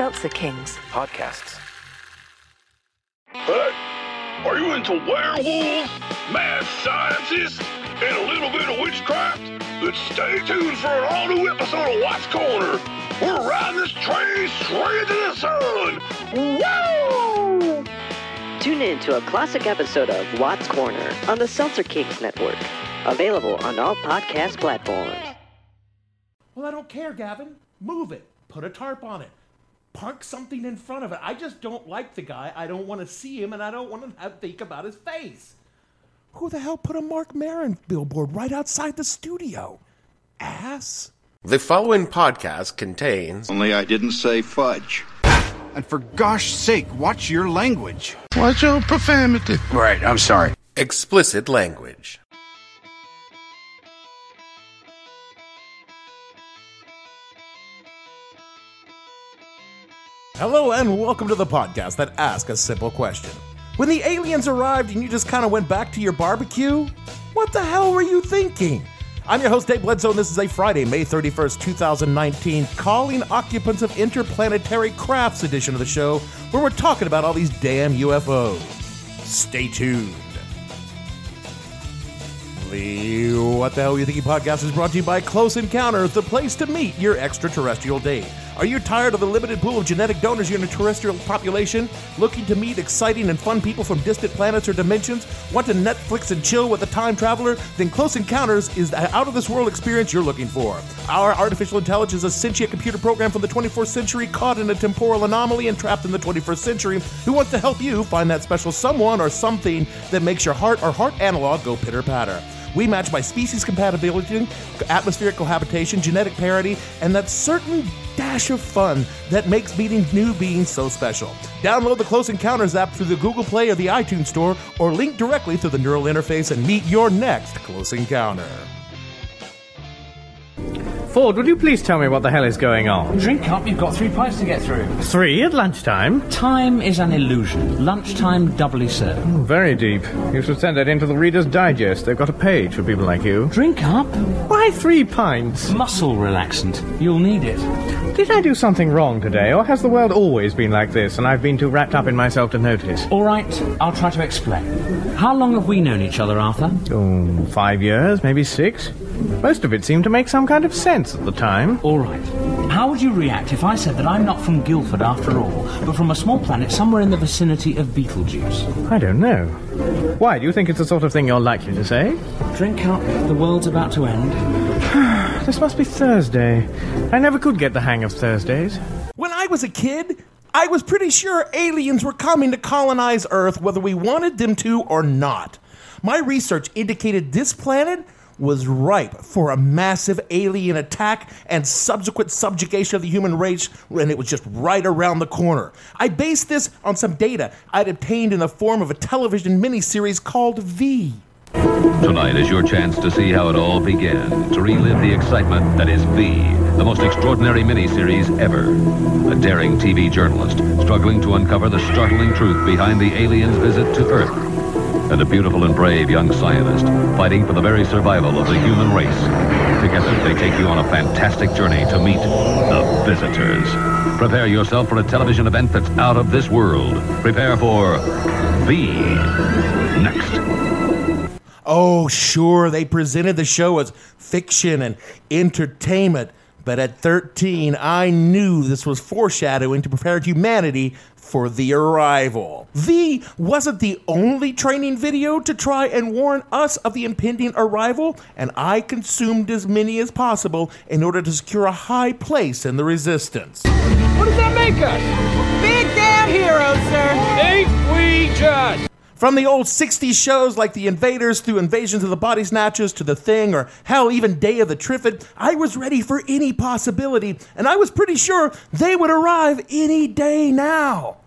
Seltzer Kings. Podcasts. Hey, are you into werewolves, mad scientists, and a little bit of witchcraft? Then stay tuned for an all-new episode of Watch Corner. We're riding this train straight into the sun. Woo! Tune in to a classic episode of Watts Corner on the Seltzer Kings Network. Available on all podcast platforms. Well, I don't care, Gavin. Move it. Put a tarp on it. Park something in front of it. I just don't like the guy. I don't want to see him, and I don't want to have, think about his face. Who the hell put a Marc Maron billboard right outside the studio? Ass. The following podcast contains Only I didn't say fudge. And for gosh sake, watch your language. Watch your profanity. Right, I'm sorry. explicit language. Hello, and welcome to the podcast that asks a simple question. When the aliens arrived and you just kind of went back to your barbecue, what the hell were you thinking? I'm your host, Dave Bledsoe, and this is a Friday, May 31st, 2019, calling occupants of interplanetary crafts edition of the show, where we're talking about all these damn UFOs. Stay tuned. The What the Hell Are You Thinking podcast is brought to you by Close Encounters, the place to meet your extraterrestrial date. Are you tired of the limited pool of genetic donors in your terrestrial population? Looking to meet exciting and fun people from distant planets or dimensions? Want to Netflix and chill with a time traveler? Then Close Encounters is the out of this world experience you're looking for. Our artificial intelligence is a sentient computer program from the 24th century caught in a temporal anomaly and trapped in the 21st century who wants to help you find that special someone or something that makes your heart or heart analog go pitter patter. We match by species compatibility, atmospheric cohabitation, genetic parity, and that certain dash of fun that makes meeting new beings so special. Download the Close Encounters app through the Google Play or the iTunes Store, or link directly through the neural interface and meet your next Close Encounter. Ford, would you please tell me what the hell is going on? Drink up, you've got three pints to get through. Three at lunchtime? Time is an illusion. Lunchtime doubly so. Hmm, very deep. You should send that into the Reader's Digest. They've got a page for people like you. Drink up. Why three pints? Muscle relaxant. You'll need it. Did I do something wrong today, or has the world always been like this and I've been too wrapped up in myself to notice? All right, I'll try to explain. How long have we known each other, Arthur? Oh, five years, maybe six? Most of it seemed to make some kind of sense at the time. All right. How would you react if I said that I'm not from Guildford after all, but from a small planet somewhere in the vicinity of Betelgeuse? I don't know. Why, do you think it's the sort of thing you're likely to say? Drink up. The world's about to end. This must be Thursday. I never could get the hang of Thursdays. When I was a kid, I was pretty sure aliens were coming to colonize Earth whether we wanted them to or not. My research indicated this planet was ripe for a massive alien attack and subsequent subjugation of the human race, and it was just right around the corner. I based this on some data I'd obtained in the form of a television miniseries called V. Tonight is your chance to see how it all began, to relive the excitement that is V, the most extraordinary miniseries ever. A daring TV journalist struggling to uncover the startling truth behind the aliens' visit to Earth. And a beautiful and brave young scientist fighting for the very survival of the human race. Together, they take you on a fantastic journey to meet the visitors. Prepare yourself for a television event that's out of this world. Prepare for the Next. Oh, sure, they presented the show as fiction and entertainment, but at 13, I knew this was foreshadowing to prepare humanity for the arrival. V wasn't the only training video to try and warn us of the impending arrival, and I consumed as many as possible in order to secure a high place in the resistance. What does that make us? Big damn heroes, sir. Ain't we just? From the old 60s shows like The Invaders through Invasions of the Body Snatchers to The Thing or hell, even Day of the Triffid, I was ready for any possibility, and I was pretty sure they would arrive any day now.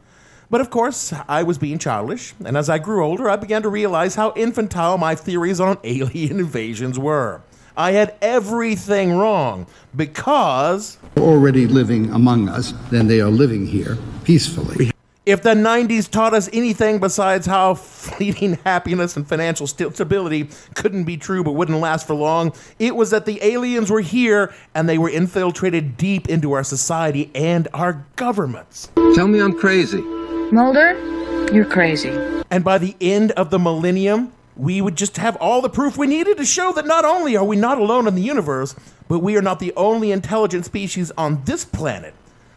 But of course, I was being childish, and as I grew older, I began to realize how infantile my theories on alien invasions were. I had everything wrong because already living among us, then they are living here peacefully. If the 90s taught us anything besides how fleeting happiness and financial stability couldn't be true but wouldn't last for long, it was that the aliens were here and they were infiltrated deep into our society and our governments. Tell me I'm crazy. Mulder, you're crazy. And by the end of the millennium, we would just have all the proof we needed to show that not only are we not alone in the universe, but we are not the only intelligent species on this planet.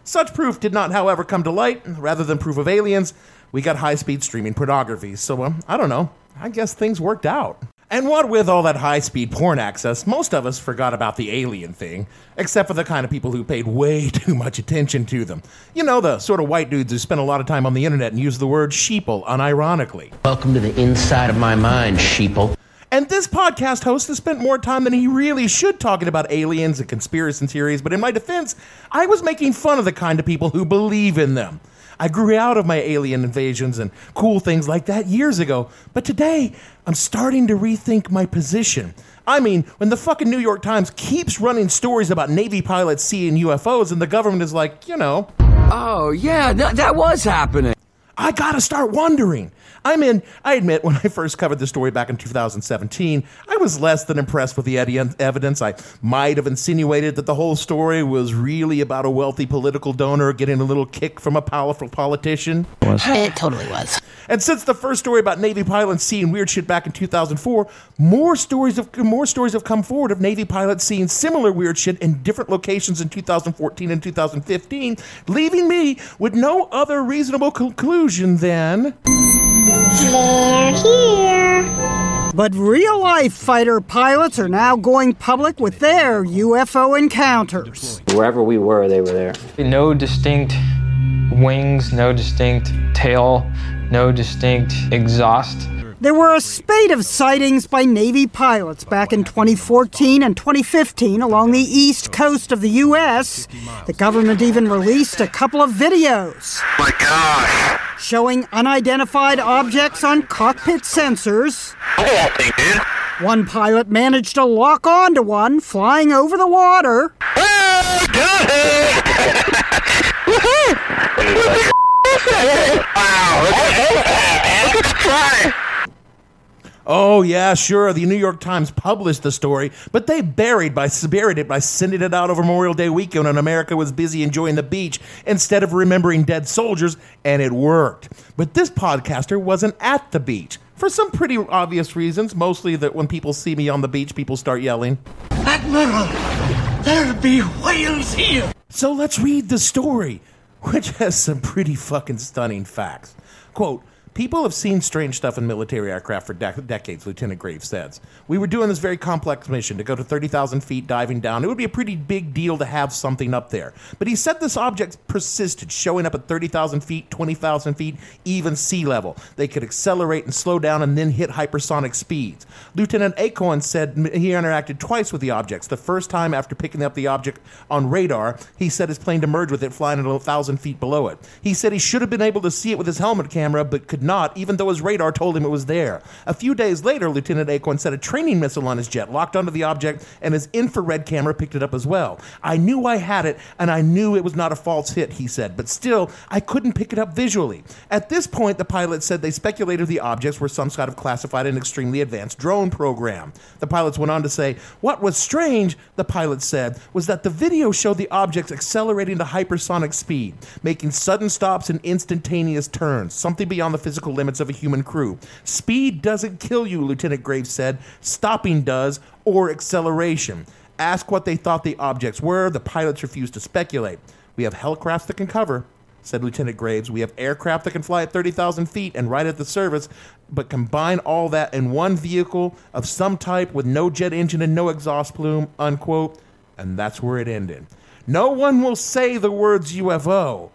Such proof did not, however, come to light. Rather than proof of aliens, we got high speed streaming pornography. So, um, I don't know. I guess things worked out. And what with all that high speed porn access, most of us forgot about the alien thing, except for the kind of people who paid way too much attention to them. You know, the sort of white dudes who spend a lot of time on the internet and use the word sheeple unironically. Welcome to the inside of my mind, sheeple. And this podcast host has spent more time than he really should talking about aliens and conspiracy theories, but in my defense, I was making fun of the kind of people who believe in them. I grew out of my alien invasions and cool things like that years ago, but today I'm starting to rethink my position. I mean, when the fucking New York Times keeps running stories about Navy pilots seeing UFOs and the government is like, you know. Oh, yeah, th- that was happening. I gotta start wondering. I'm in, I admit, when I first covered the story back in 2017, I was less than impressed with the evidence. I might have insinuated that the whole story was really about a wealthy political donor getting a little kick from a powerful politician. It totally was. And since the first story about Navy pilots seeing weird shit back in 2004, more stories of more stories have come forward of Navy pilots seeing similar weird shit in different locations in 2014 and 2015, leaving me with no other reasonable conclusion than they're here. But real life fighter pilots are now going public with their UFO encounters. Wherever we were, they were there. No distinct wings, no distinct tail, no distinct exhaust. There were a spate of sightings by Navy pilots back in 2014 and 2015 along the east coast of the U.S. The government even released a couple of videos. My gosh! Showing unidentified objects on cockpit sensors. One pilot managed to lock onto one flying over the water. Oh, got it! wow! Look at the fly! Oh yeah, sure. The New York Times published the story, but they buried by buried it by sending it out over Memorial Day weekend when America was busy enjoying the beach instead of remembering dead soldiers, and it worked. But this podcaster wasn't at the beach for some pretty obvious reasons. Mostly that when people see me on the beach, people start yelling, "Admiral, there be whales here!" So let's read the story, which has some pretty fucking stunning facts. Quote. People have seen strange stuff in military aircraft for de- decades, Lieutenant Graves says. We were doing this very complex mission to go to 30,000 feet diving down. It would be a pretty big deal to have something up there. But he said this object persisted, showing up at 30,000 feet, 20,000 feet, even sea level. They could accelerate and slow down and then hit hypersonic speeds. Lieutenant Accoin said he interacted twice with the objects. The first time after picking up the object on radar, he said his plane to merge with it, flying at 1,000 feet below it. He said he should have been able to see it with his helmet camera, but could not, even though his radar told him it was there. A few days later, Lieutenant Accoin set a training missile on his jet, locked onto the object, and his infrared camera picked it up as well. I knew I had it, and I knew it was not a false hit, he said, but still, I couldn't pick it up visually. At this point, the pilot said they speculated the objects were some sort of classified and extremely advanced drone program. The pilots went on to say, What was strange, the pilot said, was that the video showed the objects accelerating to hypersonic speed, making sudden stops and instantaneous turns, something beyond the physical limits of a human crew. Speed doesn't kill you, Lieutenant Graves said. Stopping does, or acceleration. Ask what they thought the objects were. The pilots refused to speculate. We have hellcrafts that can cover, said Lieutenant Graves. We have aircraft that can fly at 30,000 feet and right at the surface, but combine all that in one vehicle of some type with no jet engine and no exhaust plume, unquote. And that's where it ended. No one will say the words UFO,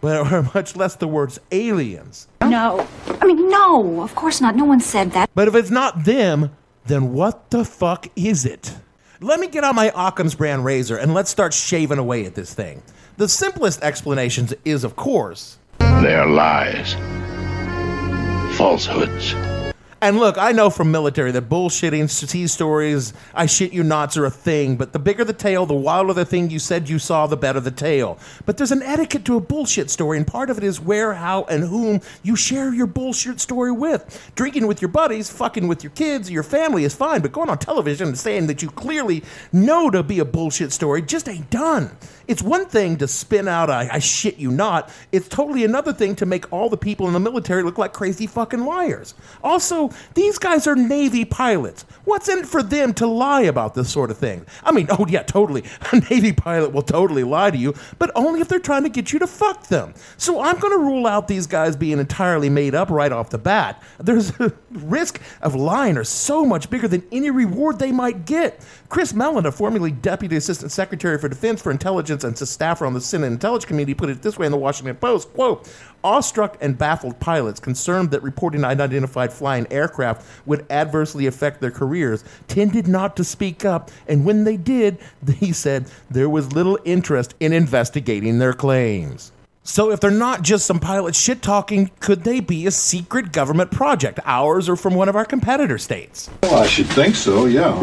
but or much less the words aliens. No. I mean, no, of course not. No one said that. But if it's not them, then what the fuck is it? Let me get out my Occam's brand razor and let's start shaving away at this thing. The simplest explanations is, of course, they are lies, falsehoods. And look, I know from military that bullshitting sea stories, I shit you nots, are a thing. But the bigger the tale, the wilder the thing you said you saw, the better the tale. But there's an etiquette to a bullshit story, and part of it is where, how, and whom you share your bullshit story with. Drinking with your buddies, fucking with your kids, your family is fine, but going on television and saying that you clearly know to be a bullshit story just ain't done. It's one thing to spin out a I shit you not. It's totally another thing to make all the people in the military look like crazy fucking liars. Also, these guys are Navy pilots. What's in it for them to lie about this sort of thing? I mean, oh yeah, totally. A Navy pilot will totally lie to you, but only if they're trying to get you to fuck them. So I'm going to rule out these guys being entirely made up right off the bat. There's a risk of lying are so much bigger than any reward they might get. Chris Mellon, a formerly Deputy Assistant Secretary for Defense for Intelligence and a staffer on the Senate Intelligence Committee, put it this way in the Washington Post, quote, awestruck and baffled pilots concerned that reporting unidentified flying aircraft would adversely affect their careers tended not to speak up, and when they did, he said there was little interest in investigating their claims. So, if they're not just some pilot shit talking, could they be a secret government project, ours or from one of our competitor states? Well, I should think so, yeah.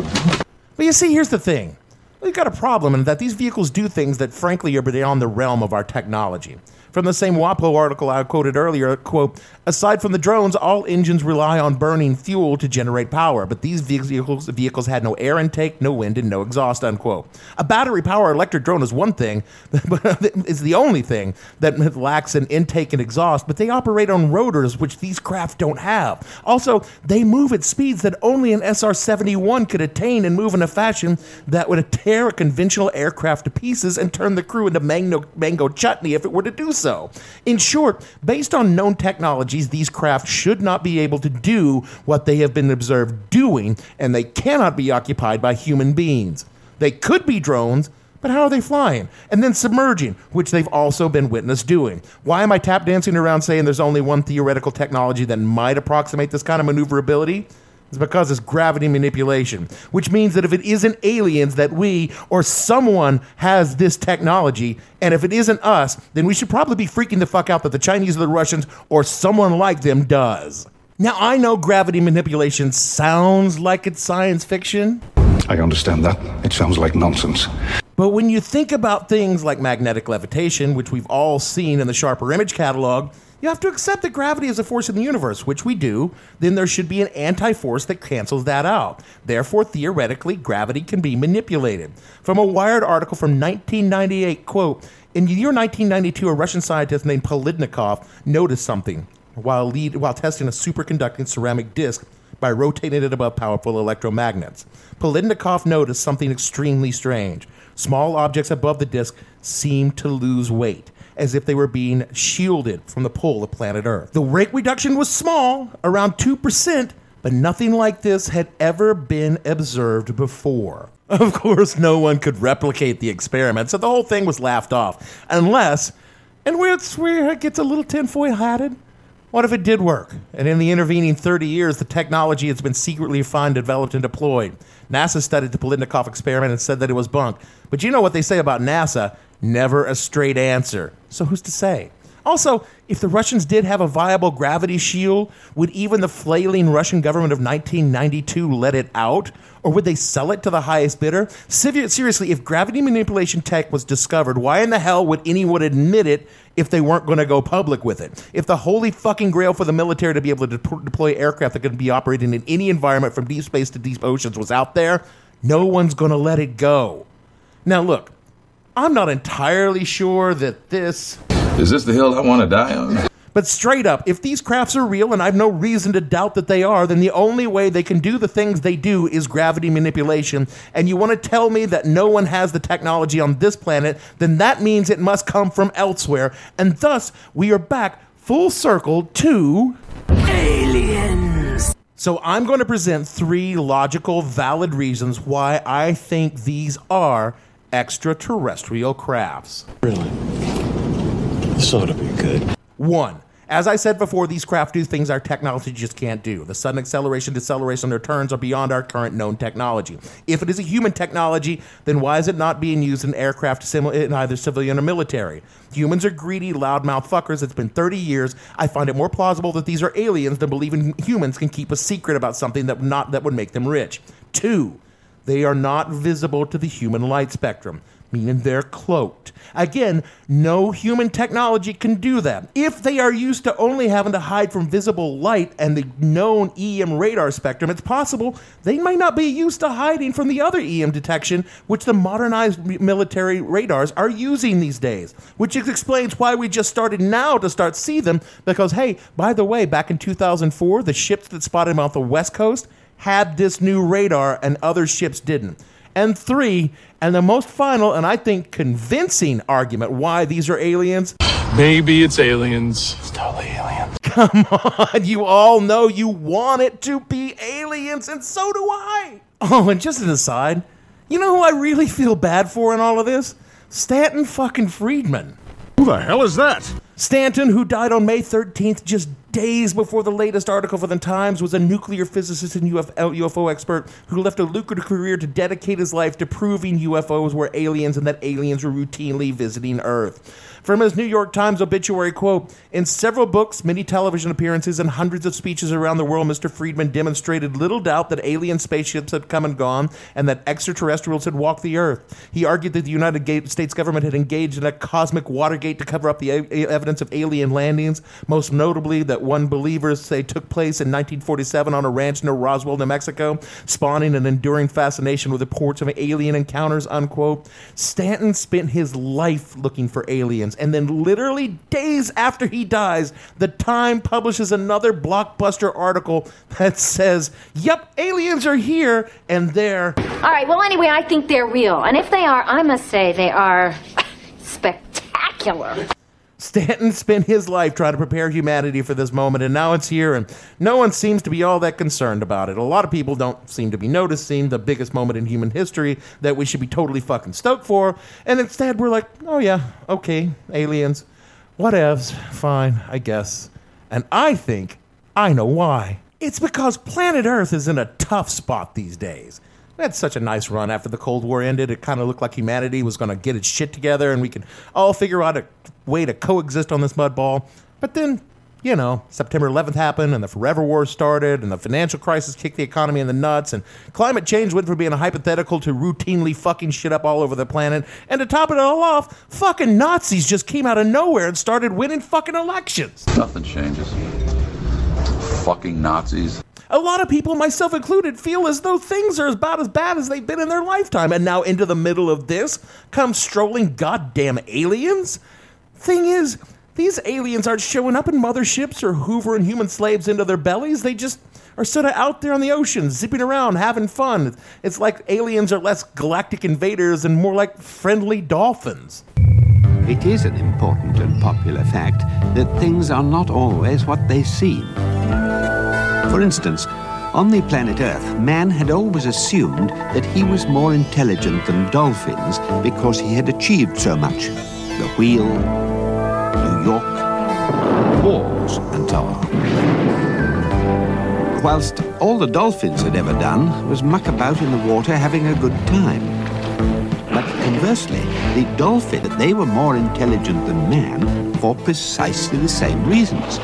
But you see, here's the thing. We've got a problem in that these vehicles do things that frankly are beyond the realm of our technology. From the same WAPO article I quoted earlier, quote, aside from the drones, all engines rely on burning fuel to generate power, but these vehicles, vehicles had no air intake, no wind, and no exhaust, unquote. A battery powered electric drone is one thing, but it's the only thing that lacks an intake and exhaust, but they operate on rotors, which these craft don't have. Also, they move at speeds that only an SR 71 could attain and move in a fashion that would tear a conventional aircraft to pieces and turn the crew into mango, mango chutney if it were to do so so. In short, based on known technologies, these craft should not be able to do what they have been observed doing, and they cannot be occupied by human beings. They could be drones, but how are they flying? And then submerging, which they've also been witnessed doing. Why am I tap dancing around saying there's only one theoretical technology that might approximate this kind of maneuverability? It's because it's gravity manipulation, which means that if it isn't aliens, that we or someone has this technology, and if it isn't us, then we should probably be freaking the fuck out that the Chinese or the Russians or someone like them does. Now, I know gravity manipulation sounds like it's science fiction. I understand that. It sounds like nonsense. But when you think about things like magnetic levitation, which we've all seen in the Sharper Image catalog, you have to accept that gravity is a force in the universe, which we do, then there should be an anti force that cancels that out. Therefore, theoretically, gravity can be manipulated. From a Wired article from 1998, quote, in the year 1992, a Russian scientist named Polidnikov noticed something while, lead, while testing a superconducting ceramic disc by rotating it above powerful electromagnets. Polidnikov noticed something extremely strange. Small objects above the disk seemed to lose weight as if they were being shielded from the pull of planet Earth. The rate reduction was small, around 2%, but nothing like this had ever been observed before. Of course, no one could replicate the experiment, so the whole thing was laughed off. Unless, and it's where it gets a little tinfoil hatted, what if it did work? And in the intervening 30 years, the technology has been secretly refined, developed, and deployed. NASA studied the Polidnikov experiment and said that it was bunk. But you know what they say about NASA? Never a straight answer. So who's to say? Also, if the Russians did have a viable gravity shield, would even the flailing Russian government of 1992 let it out? Or would they sell it to the highest bidder? Seriously, if gravity manipulation tech was discovered, why in the hell would anyone admit it if they weren't going to go public with it? If the holy fucking grail for the military to be able to de- deploy aircraft that could be operating in any environment from deep space to deep oceans was out there, no one's going to let it go. Now, look, I'm not entirely sure that this. Is this the hill I want to die on? But straight up, if these crafts are real, and I've no reason to doubt that they are, then the only way they can do the things they do is gravity manipulation. And you want to tell me that no one has the technology on this planet, then that means it must come from elsewhere. And thus, we are back full circle to. Aliens! So I'm going to present three logical, valid reasons why I think these are extraterrestrial crafts. Really? This ought to be good. One, As I said before, these craft do things our technology just can't do. The sudden acceleration, deceleration, their turns are beyond our current known technology. If it is a human technology, then why is it not being used in aircraft in either civilian or military? Humans are greedy, loudmouth fuckers. It's been 30 years. I find it more plausible that these are aliens than believing humans can keep a secret about something that not that would make them rich. Two, they are not visible to the human light spectrum meaning they're cloaked. Again, no human technology can do that. If they are used to only having to hide from visible light and the known EM radar spectrum, it's possible they might not be used to hiding from the other EM detection, which the modernized military radars are using these days. Which explains why we just started now to start see them, because hey, by the way, back in 2004, the ships that spotted them off the west coast had this new radar and other ships didn't. And three, and the most final and I think convincing argument why these are aliens. Maybe it's aliens. It's totally aliens. Come on, you all know you want it to be aliens, and so do I. Oh, and just an aside, you know who I really feel bad for in all of this? Stanton fucking Friedman. Who the hell is that? Stanton, who died on May 13th, just days before the latest article for the Times, was a nuclear physicist and UFO uh, expert who left a lucrative career to dedicate his life to proving UFOs were aliens and that aliens were routinely visiting Earth. From his New York Times obituary quote In several books, many television appearances, and hundreds of speeches around the world, Mr. Friedman demonstrated little doubt that alien spaceships had come and gone and that extraterrestrials had walked the Earth. He argued that the United States government had engaged in a cosmic Watergate to cover up the evidence of alien landings, most notably that one believers say took place in 1947 on a ranch near Roswell, New Mexico, spawning an enduring fascination with reports of alien encounters, unquote. Stanton spent his life looking for aliens and then literally days after he dies, the Time publishes another blockbuster article that says, "Yep, aliens are here and they're." All right. Well, anyway, I think they're real, and if they are, I must say they are spectacular. Stanton spent his life trying to prepare humanity for this moment, and now it's here, and no one seems to be all that concerned about it. A lot of people don't seem to be noticing the biggest moment in human history that we should be totally fucking stoked for, and instead we're like, oh yeah, okay, aliens, whatevs, fine, I guess. And I think I know why. It's because planet Earth is in a tough spot these days. Had such a nice run after the Cold War ended. It kind of looked like humanity was going to get its shit together and we could all figure out a way to coexist on this mud ball. But then, you know, September 11th happened and the Forever War started and the financial crisis kicked the economy in the nuts and climate change went from being a hypothetical to routinely fucking shit up all over the planet. And to top it all off, fucking Nazis just came out of nowhere and started winning fucking elections. Nothing changes. Fucking Nazis. A lot of people, myself included, feel as though things are about as bad as they've been in their lifetime. And now, into the middle of this, come strolling goddamn aliens? Thing is, these aliens aren't showing up in motherships or hoovering human slaves into their bellies. They just are sort of out there on the ocean, zipping around, having fun. It's like aliens are less galactic invaders and more like friendly dolphins. It is an important and popular fact that things are not always what they seem. For instance, on the planet Earth, man had always assumed that he was more intelligent than dolphins because he had achieved so much. The wheel, New York, wars, and so on. Whilst all the dolphins had ever done was muck about in the water having a good time. But conversely, the dolphin, they were more intelligent than man for precisely the same reasons.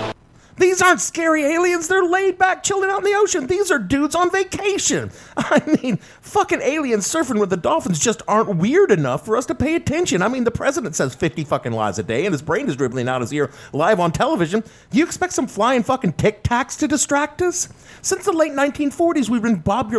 These aren't scary aliens. They're laid back, chilling out in the ocean. These are dudes on vacation. I mean, fucking aliens surfing with the dolphins just aren't weird enough for us to pay attention. I mean, the president says 50 fucking lies a day and his brain is dribbling out his ear live on television. Do you expect some flying fucking tic tacs to distract us? Since the late 1940s, we've been bob-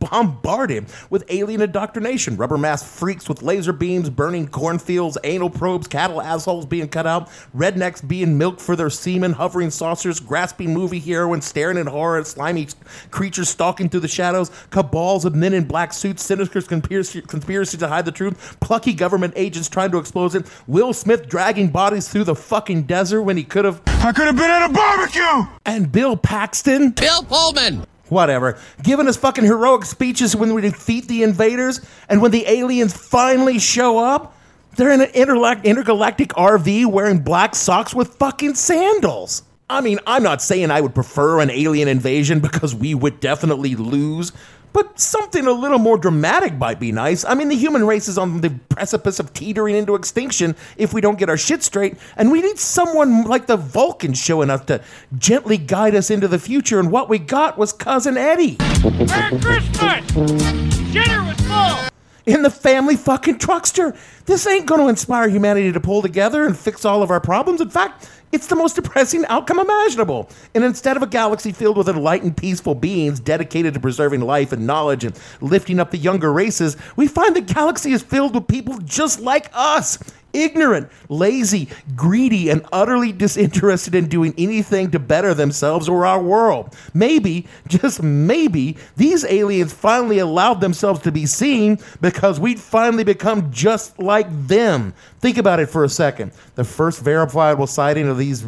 bombarded with alien indoctrination. Rubber mask freaks with laser beams burning cornfields, anal probes, cattle assholes being cut out, rednecks being milked for their semen, hovering saucers, grasping movie heroines, staring in horror at slimy creatures stalking through the shadows, cabals of men in black suits, sinister conspiracy, conspiracy to hide the truth, plucky government agents trying to expose it, Will Smith dragging bodies through the fucking desert when he could have. I could have been at a barbecue! And Bill Paxton. Bill Pullman! Whatever. Giving us fucking heroic speeches when we defeat the invaders, and when the aliens finally show up, They're in an intergalactic RV wearing black socks with fucking sandals. I mean, I'm not saying I would prefer an alien invasion because we would definitely lose, but something a little more dramatic might be nice. I mean, the human race is on the precipice of teetering into extinction if we don't get our shit straight, and we need someone like the Vulcans showing up to gently guide us into the future, and what we got was Cousin Eddie. Merry Christmas! Dinner was full! In the family fucking truckster. This ain't going to inspire humanity to pull together and fix all of our problems. In fact, it's the most depressing outcome imaginable. And instead of a galaxy filled with enlightened, peaceful beings dedicated to preserving life and knowledge and lifting up the younger races, we find the galaxy is filled with people just like us ignorant, lazy, greedy, and utterly disinterested in doing anything to better themselves or our world. Maybe, just maybe, these aliens finally allowed themselves to be seen because we'd finally become just like them. Think about it for a second. The first verifiable sighting of these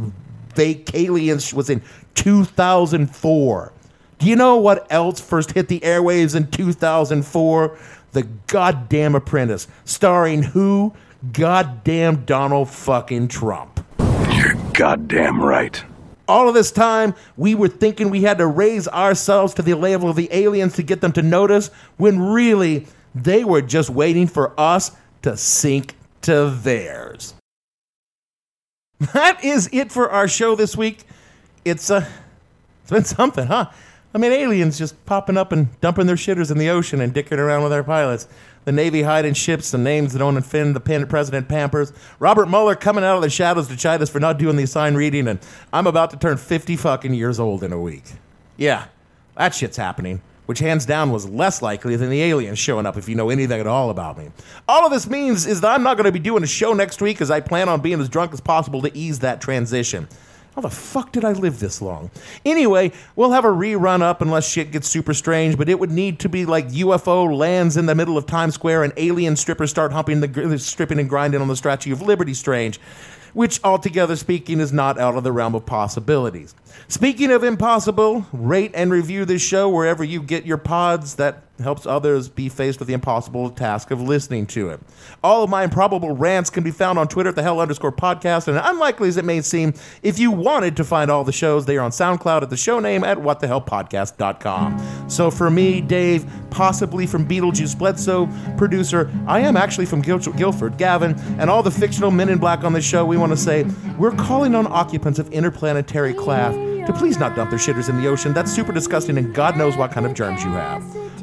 fake aliens was in 2004. Do you know what else first hit the airwaves in 2004? The Goddamn Apprentice, starring who? Goddamn Donald fucking Trump. You're goddamn right. All of this time, we were thinking we had to raise ourselves to the level of the aliens to get them to notice, when really, they were just waiting for us to sink to theirs. That is it for our show this week. It's, uh, it's been something, huh? I mean, aliens just popping up and dumping their shitters in the ocean and dicking around with our pilots the Navy hiding ships, the names that don't offend the president pampers. Robert Mueller coming out of the shadows to chide us for not doing the assigned reading, and I'm about to turn 50 fucking years old in a week. Yeah, that shit's happening, which hands down was less likely than the aliens showing up if you know anything at all about me. All of this means is that I'm not going to be doing a show next week as I plan on being as drunk as possible to ease that transition. How the fuck did I live this long? Anyway, we'll have a rerun up unless shit gets super strange, but it would need to be like UFO lands in the middle of Times Square and alien strippers start humping the stripping and grinding on the Statue of Liberty strange, which altogether speaking is not out of the realm of possibilities. Speaking of impossible, rate and review this show wherever you get your pods. That helps others be faced with the impossible task of listening to it. All of my improbable rants can be found on Twitter at the hell underscore podcast, and unlikely as it may seem, if you wanted to find all the shows, they are on SoundCloud at the show name at whatthehellpodcast.com. So for me, Dave, possibly from Beetlejuice Bledsoe, producer, I am actually from Gil- Guildford, Gavin, and all the fictional men in black on this show, we want to say we're calling on occupants of interplanetary craft to please not dump their shitters in the ocean. That's super disgusting, and God knows what kind of germs you have.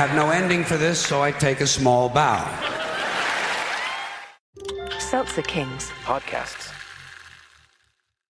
Have no ending for this, so I take a small bow. Seltzer Kings. Podcasts.